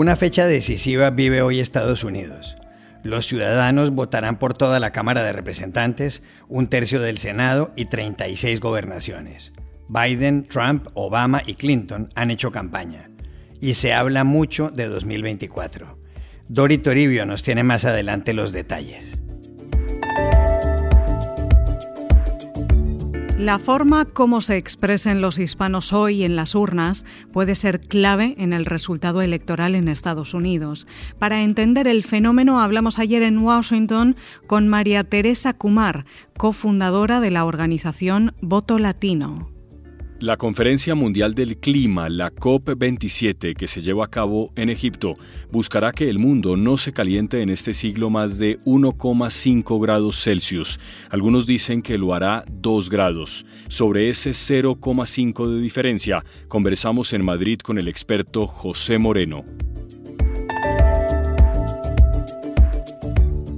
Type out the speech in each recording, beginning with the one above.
Una fecha decisiva vive hoy Estados Unidos. Los ciudadanos votarán por toda la Cámara de Representantes, un tercio del Senado y 36 gobernaciones. Biden, Trump, Obama y Clinton han hecho campaña. Y se habla mucho de 2024. Dori Toribio nos tiene más adelante los detalles. La forma como se expresen los hispanos hoy en las urnas puede ser clave en el resultado electoral en Estados Unidos. Para entender el fenómeno hablamos ayer en Washington con María Teresa Kumar, cofundadora de la organización Voto Latino. La Conferencia Mundial del Clima, la COP27, que se lleva a cabo en Egipto, buscará que el mundo no se caliente en este siglo más de 1,5 grados Celsius. Algunos dicen que lo hará 2 grados. Sobre ese 0,5 de diferencia, conversamos en Madrid con el experto José Moreno.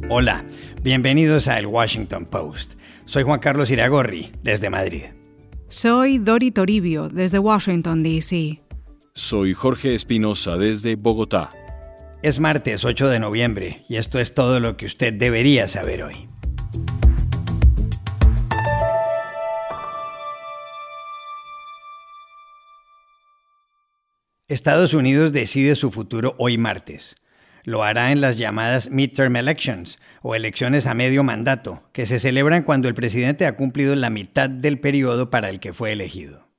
Hola, bienvenidos a El Washington Post. Soy Juan Carlos Iragorri, desde Madrid. Soy Dori Toribio, desde Washington, D.C. Soy Jorge Espinosa, desde Bogotá. Es martes 8 de noviembre y esto es todo lo que usted debería saber hoy. Estados Unidos decide su futuro hoy martes lo hará en las llamadas midterm elections o elecciones a medio mandato, que se celebran cuando el presidente ha cumplido la mitad del periodo para el que fue elegido.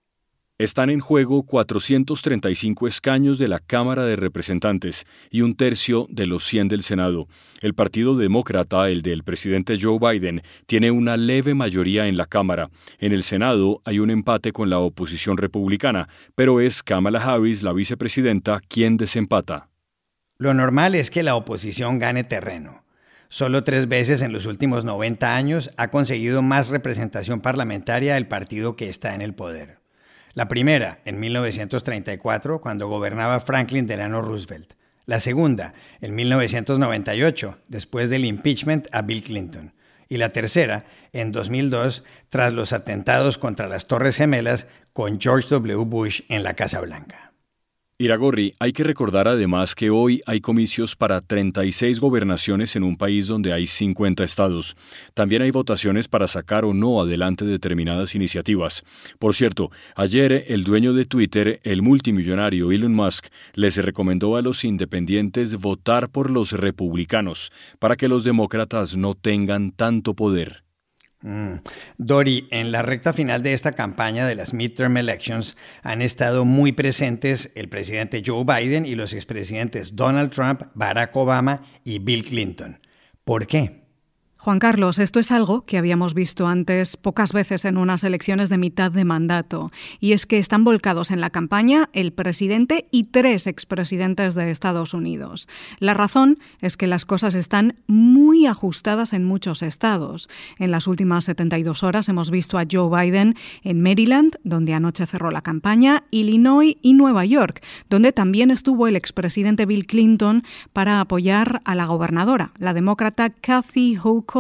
Están en juego 435 escaños de la Cámara de Representantes y un tercio de los 100 del Senado. El Partido Demócrata, el del presidente Joe Biden, tiene una leve mayoría en la Cámara. En el Senado hay un empate con la oposición republicana, pero es Kamala Harris, la vicepresidenta, quien desempata. Lo normal es que la oposición gane terreno. Solo tres veces en los últimos 90 años ha conseguido más representación parlamentaria el partido que está en el poder. La primera, en 1934, cuando gobernaba Franklin Delano Roosevelt. La segunda, en 1998, después del impeachment a Bill Clinton. Y la tercera, en 2002, tras los atentados contra las Torres Gemelas con George W. Bush en la Casa Blanca. Iragorri, hay que recordar además que hoy hay comicios para 36 gobernaciones en un país donde hay 50 estados. También hay votaciones para sacar o no adelante determinadas iniciativas. Por cierto, ayer el dueño de Twitter, el multimillonario Elon Musk, les recomendó a los independientes votar por los republicanos para que los demócratas no tengan tanto poder. Mm. Dori, en la recta final de esta campaña de las midterm elections han estado muy presentes el presidente Joe Biden y los expresidentes Donald Trump, Barack Obama y Bill Clinton. ¿Por qué? Juan Carlos, esto es algo que habíamos visto antes pocas veces en unas elecciones de mitad de mandato, y es que están volcados en la campaña el presidente y tres expresidentes de Estados Unidos. La razón es que las cosas están muy ajustadas en muchos estados. En las últimas 72 horas hemos visto a Joe Biden en Maryland, donde anoche cerró la campaña, Illinois y Nueva York, donde también estuvo el expresidente Bill Clinton para apoyar a la gobernadora, la demócrata Kathy Hochul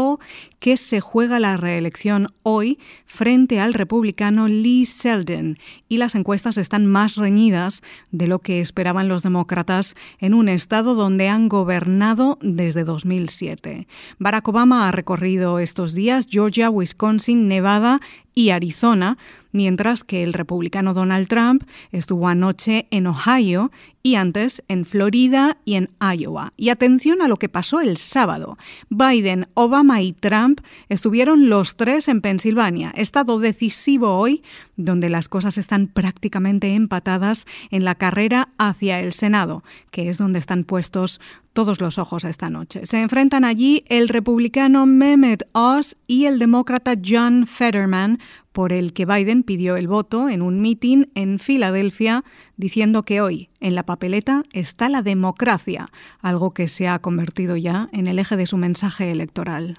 que se juega la reelección hoy frente al republicano Lee Selden y las encuestas están más reñidas de lo que esperaban los demócratas en un estado donde han gobernado desde 2007. Barack Obama ha recorrido estos días Georgia, Wisconsin, Nevada y Arizona, mientras que el republicano Donald Trump estuvo anoche en Ohio y antes en Florida y en Iowa. Y atención a lo que pasó el sábado. Biden, Obama y Trump estuvieron los tres en Pensilvania, estado decisivo hoy, donde las cosas están prácticamente empatadas en la carrera hacia el Senado, que es donde están puestos todos los ojos esta noche. Se enfrentan allí el republicano Mehmet Oz y el demócrata John Fetterman, por el que Biden pidió el voto en un mitin en Filadelfia, diciendo que hoy en la papeleta está la democracia, algo que se ha convertido ya en el eje de su mensaje electoral.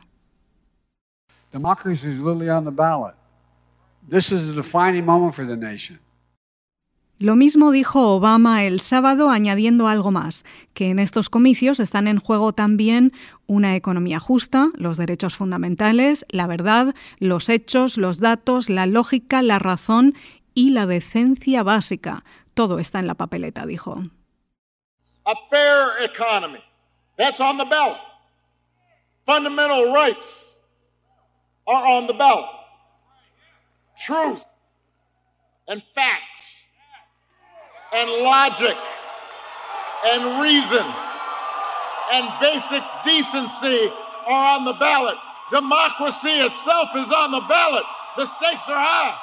Democracy is literally on the ballot. This is a defining moment for the nation. Lo mismo dijo Obama el sábado, añadiendo algo más, que en estos comicios están en juego también una economía justa, los derechos fundamentales, la verdad, los hechos, los datos, la lógica, la razón y la decencia básica. Todo está en la papeleta, dijo. Fundamental rights are on the ballot. Truth and facts and logic and reason and basic decency are on the ballot. Democracy itself is on the ballot. The stakes are high.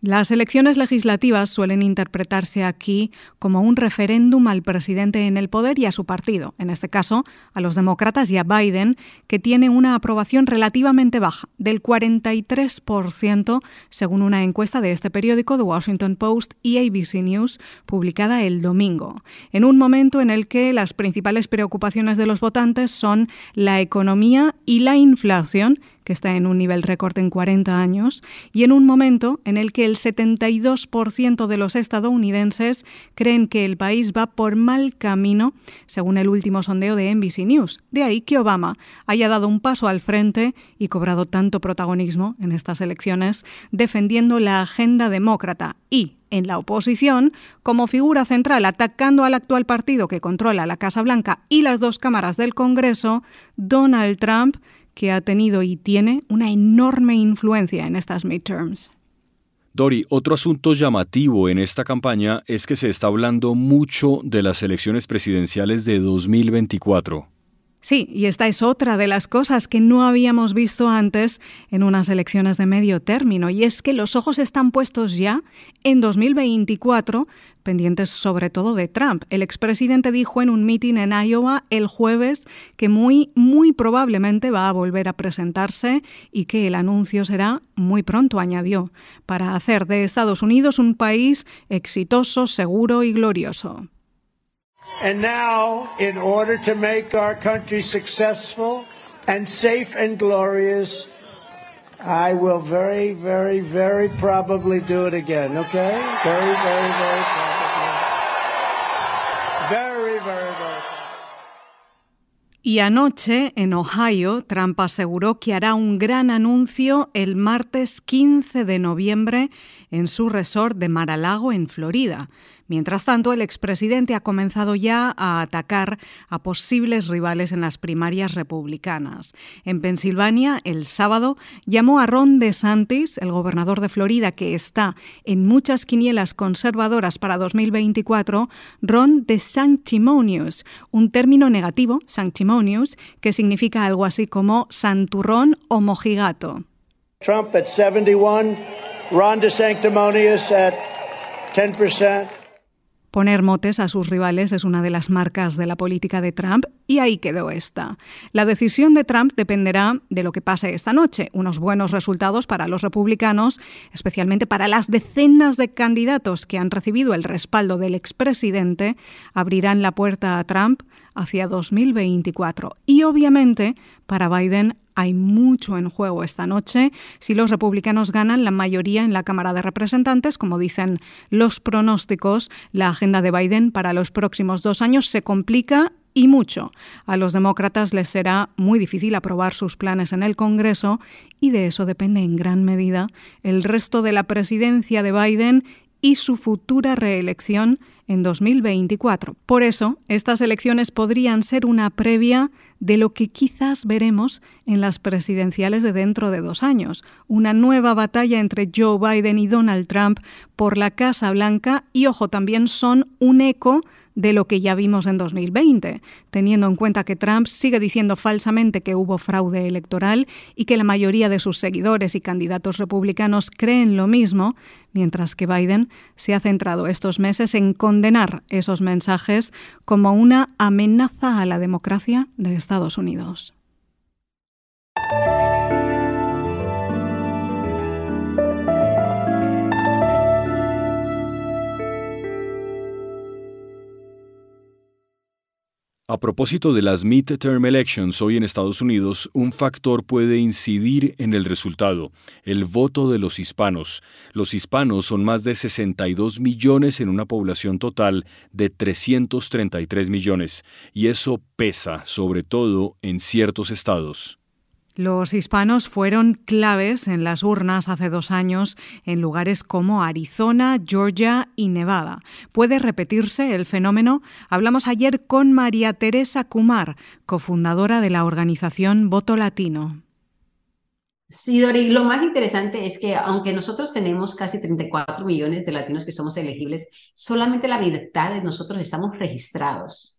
Las elecciones legislativas suelen interpretarse aquí como un referéndum al presidente en el poder y a su partido, en este caso a los demócratas y a Biden, que tiene una aprobación relativamente baja, del 43%, según una encuesta de este periódico, The Washington Post y ABC News, publicada el domingo, en un momento en el que las principales preocupaciones de los votantes son la economía y la inflación, que está en un nivel récord en 40 años, y en un momento en el que el 72% de los estadounidenses creen que el país va por mal camino, según el último sondeo de NBC News. De ahí que Obama haya dado un paso al frente y cobrado tanto protagonismo en estas elecciones, defendiendo la agenda demócrata y, en la oposición, como figura central atacando al actual partido que controla la Casa Blanca y las dos cámaras del Congreso, Donald Trump, que ha tenido y tiene una enorme influencia en estas midterms. Dori, otro asunto llamativo en esta campaña es que se está hablando mucho de las elecciones presidenciales de 2024. Sí, y esta es otra de las cosas que no habíamos visto antes en unas elecciones de medio término, y es que los ojos están puestos ya en 2024, pendientes sobre todo de Trump. El expresidente dijo en un meeting en Iowa el jueves que muy, muy probablemente va a volver a presentarse y que el anuncio será muy pronto, añadió, para hacer de Estados Unidos un país exitoso, seguro y glorioso. And now, in order to make our country successful and safe and glorious, I will very, very, very probably do it again, okay? Very, very, very. Y anoche, en Ohio, Trump aseguró que hará un gran anuncio el martes 15 de noviembre en su resort de Mar-a-Lago, en Florida. Mientras tanto, el expresidente ha comenzado ya a atacar a posibles rivales en las primarias republicanas. En Pensilvania, el sábado, llamó a Ron DeSantis, el gobernador de Florida, que está en muchas quinielas conservadoras para 2024, Ron de Sanctimonious, un término negativo, sanctimonious, que significa algo así como santurrón o mojigato. Trump at 71, Ron DeSanctimonious at 10%. Poner motes a sus rivales es una de las marcas de la política de Trump y ahí quedó esta. La decisión de Trump dependerá de lo que pase esta noche. Unos buenos resultados para los republicanos, especialmente para las decenas de candidatos que han recibido el respaldo del expresidente, abrirán la puerta a Trump hacia 2024. Y obviamente para Biden hay mucho en juego esta noche. Si los republicanos ganan la mayoría en la Cámara de Representantes, como dicen los pronósticos, la agenda de Biden para los próximos dos años se complica y mucho. A los demócratas les será muy difícil aprobar sus planes en el Congreso y de eso depende en gran medida el resto de la presidencia de Biden y su futura reelección en 2024. Por eso, estas elecciones podrían ser una previa de lo que quizás veremos en las presidenciales de dentro de dos años, una nueva batalla entre Joe Biden y Donald Trump por la Casa Blanca y, ojo, también son un eco de lo que ya vimos en 2020, teniendo en cuenta que Trump sigue diciendo falsamente que hubo fraude electoral y que la mayoría de sus seguidores y candidatos republicanos creen lo mismo, mientras que Biden se ha centrado estos meses en condenar esos mensajes como una amenaza a la democracia de Estados Unidos. A propósito de las midterm elections hoy en Estados Unidos, un factor puede incidir en el resultado, el voto de los hispanos. Los hispanos son más de 62 millones en una población total de 333 millones, y eso pesa, sobre todo en ciertos estados. Los hispanos fueron claves en las urnas hace dos años en lugares como Arizona, Georgia y Nevada. ¿Puede repetirse el fenómeno? Hablamos ayer con María Teresa Kumar, cofundadora de la organización Voto Latino. Sí, Dori, lo más interesante es que aunque nosotros tenemos casi 34 millones de latinos que somos elegibles, solamente la mitad de nosotros estamos registrados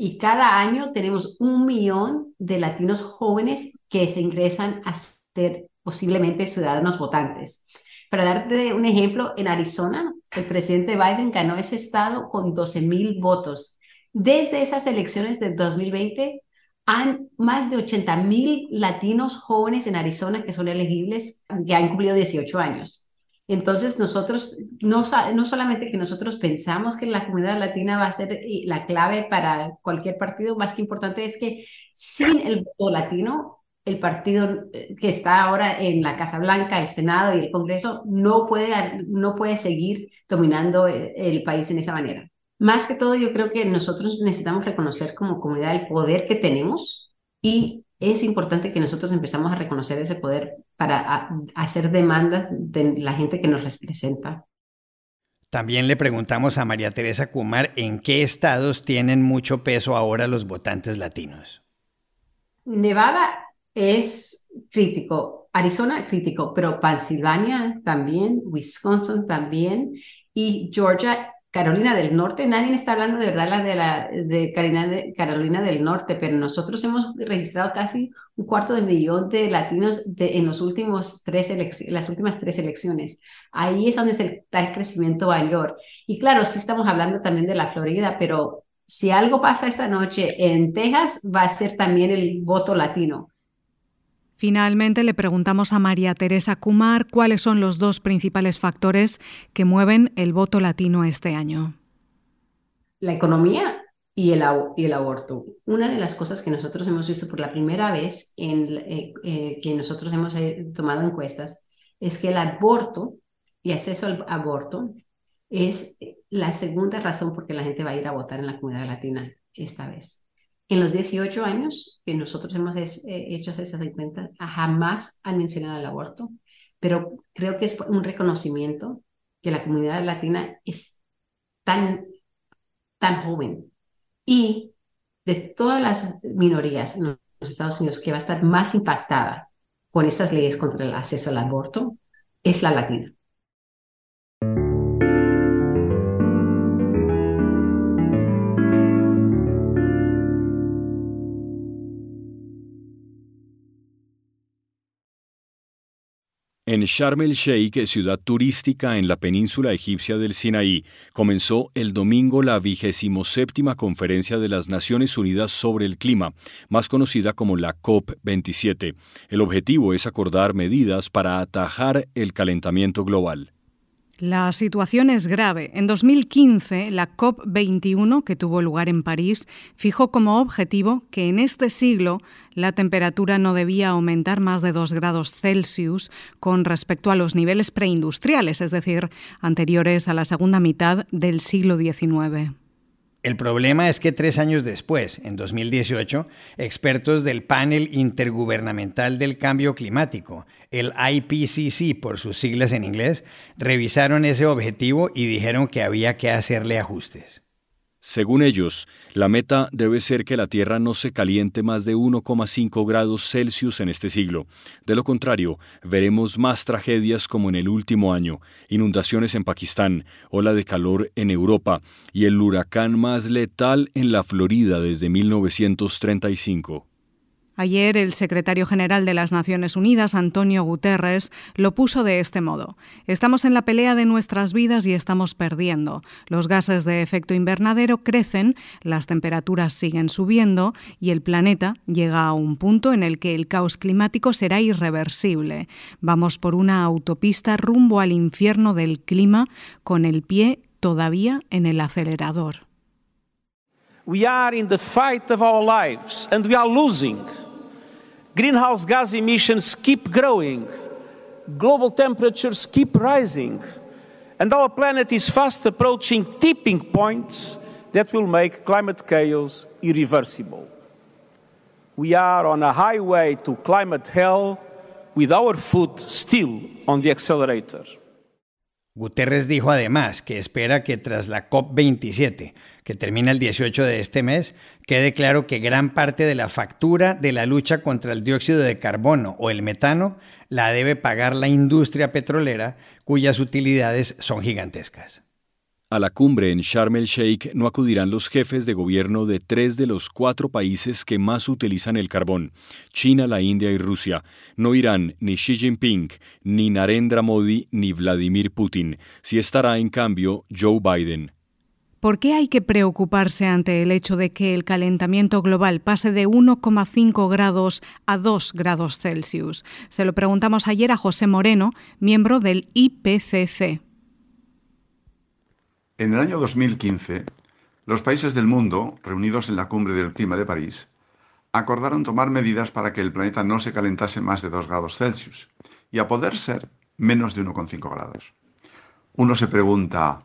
y cada año tenemos un millón de latinos jóvenes que se ingresan a ser posiblemente ciudadanos votantes. Para darte un ejemplo, en Arizona, el presidente Biden ganó ese estado con 12 mil votos. Desde esas elecciones de 2020, han más de 80 mil latinos jóvenes en Arizona que son elegibles, que han cumplido 18 años. Entonces, nosotros, no, no solamente que nosotros pensamos que la comunidad latina va a ser eh, la clave para cualquier partido, más que importante es que sin el voto latino, el partido eh, que está ahora en la Casa Blanca, el Senado y el Congreso no puede, no puede seguir dominando eh, el país en esa manera. Más que todo, yo creo que nosotros necesitamos reconocer como comunidad el poder que tenemos y es importante que nosotros empezamos a reconocer ese poder para hacer demandas de la gente que nos representa. También le preguntamos a María Teresa Kumar en qué estados tienen mucho peso ahora los votantes latinos. Nevada es crítico, Arizona crítico, pero Pensilvania también, Wisconsin también y Georgia Carolina del Norte, nadie está hablando de verdad de, de, Carolina, del Norte, pero nosotros hemos registrado casi un cuarto de millón de latinos en los últimos tres las últimas tres elecciones. Ahí es donde está el crecimiento mayor. Y claro, sí estamos hablando también de la Florida, pero si algo pasa esta noche en Texas, va a ser también el voto latino. Finalmente le preguntamos a María Teresa Kumar cuáles son los dos principales factores que mueven el voto latino este año. La economía y el, aborto. Una de las cosas que nosotros hemos visto por la primera vez en eh, eh, que nosotros hemos eh, tomado encuestas es que el aborto y acceso al aborto es la segunda razón por que la gente va a ir a votar en la comunidad latina esta vez. En los 18 años que nosotros hemos eh, hecho esas encuestas, jamás han mencionado el aborto, pero creo que es un reconocimiento que la comunidad latina es tan, tan joven y de todas las minorías en los Estados Unidos que va a estar más impactada con estas leyes contra el acceso al aborto es la latina. En Sharm el Sheikh, ciudad turística en la península egipcia del Sinaí, comenzó el domingo la vigésimo séptima conferencia de las Naciones Unidas sobre el Clima, más conocida como la COP27. El objetivo es acordar medidas para atajar el calentamiento global. La situación es grave. En 2015, la COP21, que tuvo lugar en París, fijó como objetivo que en este siglo la temperatura no debía aumentar más de 2 grados Celsius con respecto a los niveles preindustriales, es decir, anteriores a la segunda mitad del siglo XIX. El problema es que tres años después, en 2018, expertos del Panel Intergubernamental del Cambio Climático, el IPCC por sus siglas en inglés, revisaron ese objetivo y dijeron que había que hacerle ajustes. Según ellos, la meta debe ser que la Tierra no se caliente más de 1,5 grados Celsius en este siglo. De lo contrario, veremos más tragedias como en el último año, inundaciones en Pakistán, ola de calor en Europa y el huracán más letal en la Florida desde 1935. Ayer el secretario general de las Naciones Unidas, Antonio Guterres, lo puso de este modo. Estamos en la pelea de nuestras vidas y estamos perdiendo. Los gases de efecto invernadero crecen, las temperaturas siguen subiendo y el planeta llega a un punto en el que el caos climático será irreversible. Vamos por una autopista rumbo al infierno del clima con el pie todavía en el acelerador. Greenhouse gas emissions keep growing, global temperatures keep rising, and our planet is fast approaching tipping points that will make climate chaos irreversible. we are on a highway to climate hell with our foot still on the accelerator. Guterres dijo además que espera que tras la COP27, que termina el 18 de este mes, quede claro que gran parte de la factura de la lucha contra el dióxido de carbono o el metano la debe pagar la industria petrolera, cuyas utilidades son gigantescas. A la cumbre en Sharm el Sheikh no acudirán los jefes de gobierno de tres de los cuatro países que más utilizan el carbón, China, la India y Rusia. No irán ni Xi Jinping, ni Narendra Modi, ni Vladimir Putin. Si estará, en cambio, Joe Biden. ¿Por qué hay que preocuparse ante el hecho de que el calentamiento global pase de 1,5 grados a 2 grados Celsius? Se lo preguntamos ayer a José Moreno, miembro del IPCC. En el año 2015, los países del mundo, reunidos en la cumbre del clima de París, acordaron tomar medidas para que el planeta no se calentase más de 2 grados Celsius y a poder ser menos de 1,5 grados. Uno se pregunta,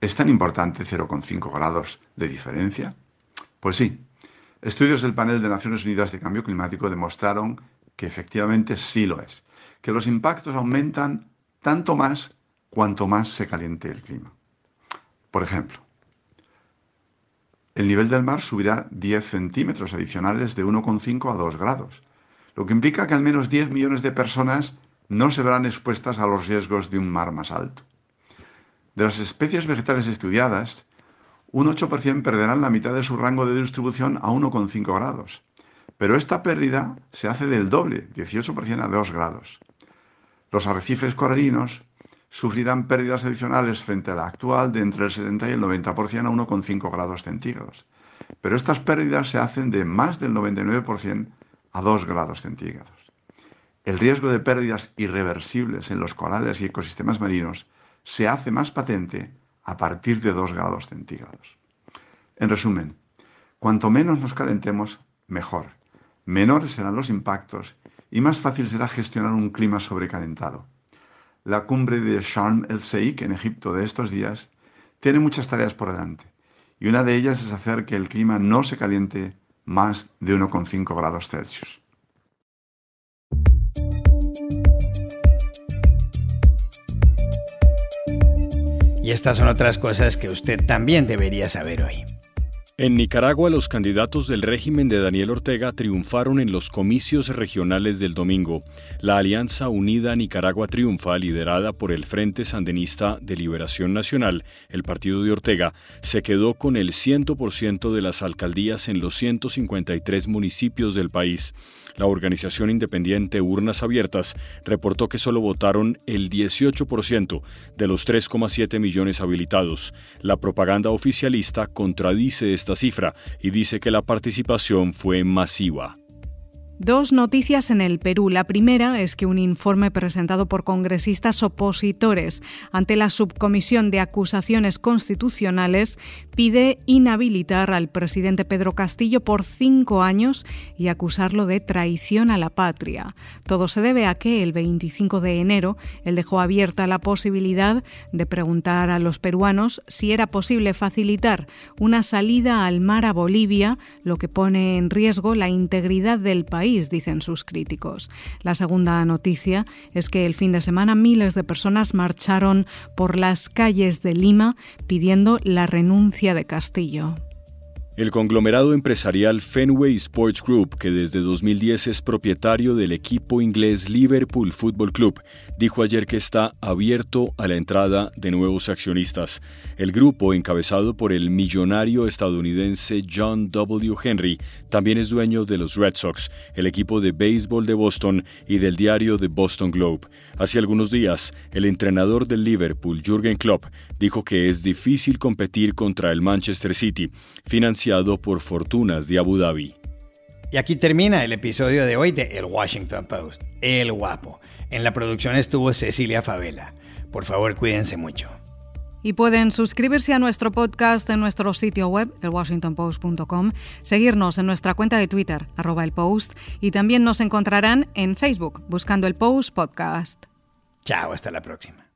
¿es tan importante 0,5 grados de diferencia? Pues sí, estudios del panel de Naciones Unidas de Cambio Climático demostraron que efectivamente sí lo es, que los impactos aumentan tanto más cuanto más se caliente el clima. Por ejemplo, el nivel del mar subirá 10 centímetros adicionales de 1,5 a 2 grados, lo que implica que al menos 10 millones de personas no se verán expuestas a los riesgos de un mar más alto. De las especies vegetales estudiadas, un 8% perderán la mitad de su rango de distribución a 1,5 grados, pero esta pérdida se hace del doble, 18% a 2 grados. Los arrecifes coralinos sufrirán pérdidas adicionales frente a la actual de entre el 70 y el 90% a 1,5 grados centígrados. Pero estas pérdidas se hacen de más del 99% a 2 grados centígrados. El riesgo de pérdidas irreversibles en los corales y ecosistemas marinos se hace más patente a partir de 2 grados centígrados. En resumen, cuanto menos nos calentemos, mejor. Menores serán los impactos y más fácil será gestionar un clima sobrecalentado. La cumbre de Sharm el Sheikh en Egipto de estos días tiene muchas tareas por delante y una de ellas es hacer que el clima no se caliente más de 1,5 grados Celsius. Y estas son otras cosas que usted también debería saber hoy. En Nicaragua, los candidatos del régimen de Daniel Ortega triunfaron en los comicios regionales del domingo. La Alianza Unida Nicaragua Triunfa, liderada por el Frente Sandinista de Liberación Nacional, el partido de Ortega, se quedó con el 100% de las alcaldías en los 153 municipios del país. La organización independiente Urnas Abiertas reportó que solo votaron el 18% de los 3,7 millones habilitados. La propaganda oficialista contradice esta cifra y dice que la participación fue masiva. Dos noticias en el Perú. La primera es que un informe presentado por congresistas opositores ante la Subcomisión de Acusaciones Constitucionales pide inhabilitar al presidente Pedro Castillo por cinco años y acusarlo de traición a la patria. Todo se debe a que el 25 de enero él dejó abierta la posibilidad de preguntar a los peruanos si era posible facilitar una salida al mar a Bolivia, lo que pone en riesgo la integridad del dicen sus críticos. La segunda noticia es que el fin de semana miles de personas marcharon por las calles de Lima pidiendo la renuncia de Castillo. El conglomerado empresarial Fenway Sports Group, que desde 2010 es propietario del equipo inglés Liverpool Football Club, dijo ayer que está abierto a la entrada de nuevos accionistas. El grupo, encabezado por el millonario estadounidense John W. Henry, también es dueño de los Red Sox, el equipo de béisbol de Boston y del diario The Boston Globe. Hace algunos días, el entrenador del Liverpool, Jürgen Klopp, dijo que es difícil competir contra el Manchester City, financiado por fortunas de Abu Dhabi. Y aquí termina el episodio de hoy de El Washington Post, El Guapo. En la producción estuvo Cecilia Favela. Por favor, cuídense mucho. Y pueden suscribirse a nuestro podcast en nuestro sitio web, elwashingtonpost.com, seguirnos en nuestra cuenta de Twitter, arroba el post, y también nos encontrarán en Facebook, buscando el Post Podcast. Chao, hasta la próxima.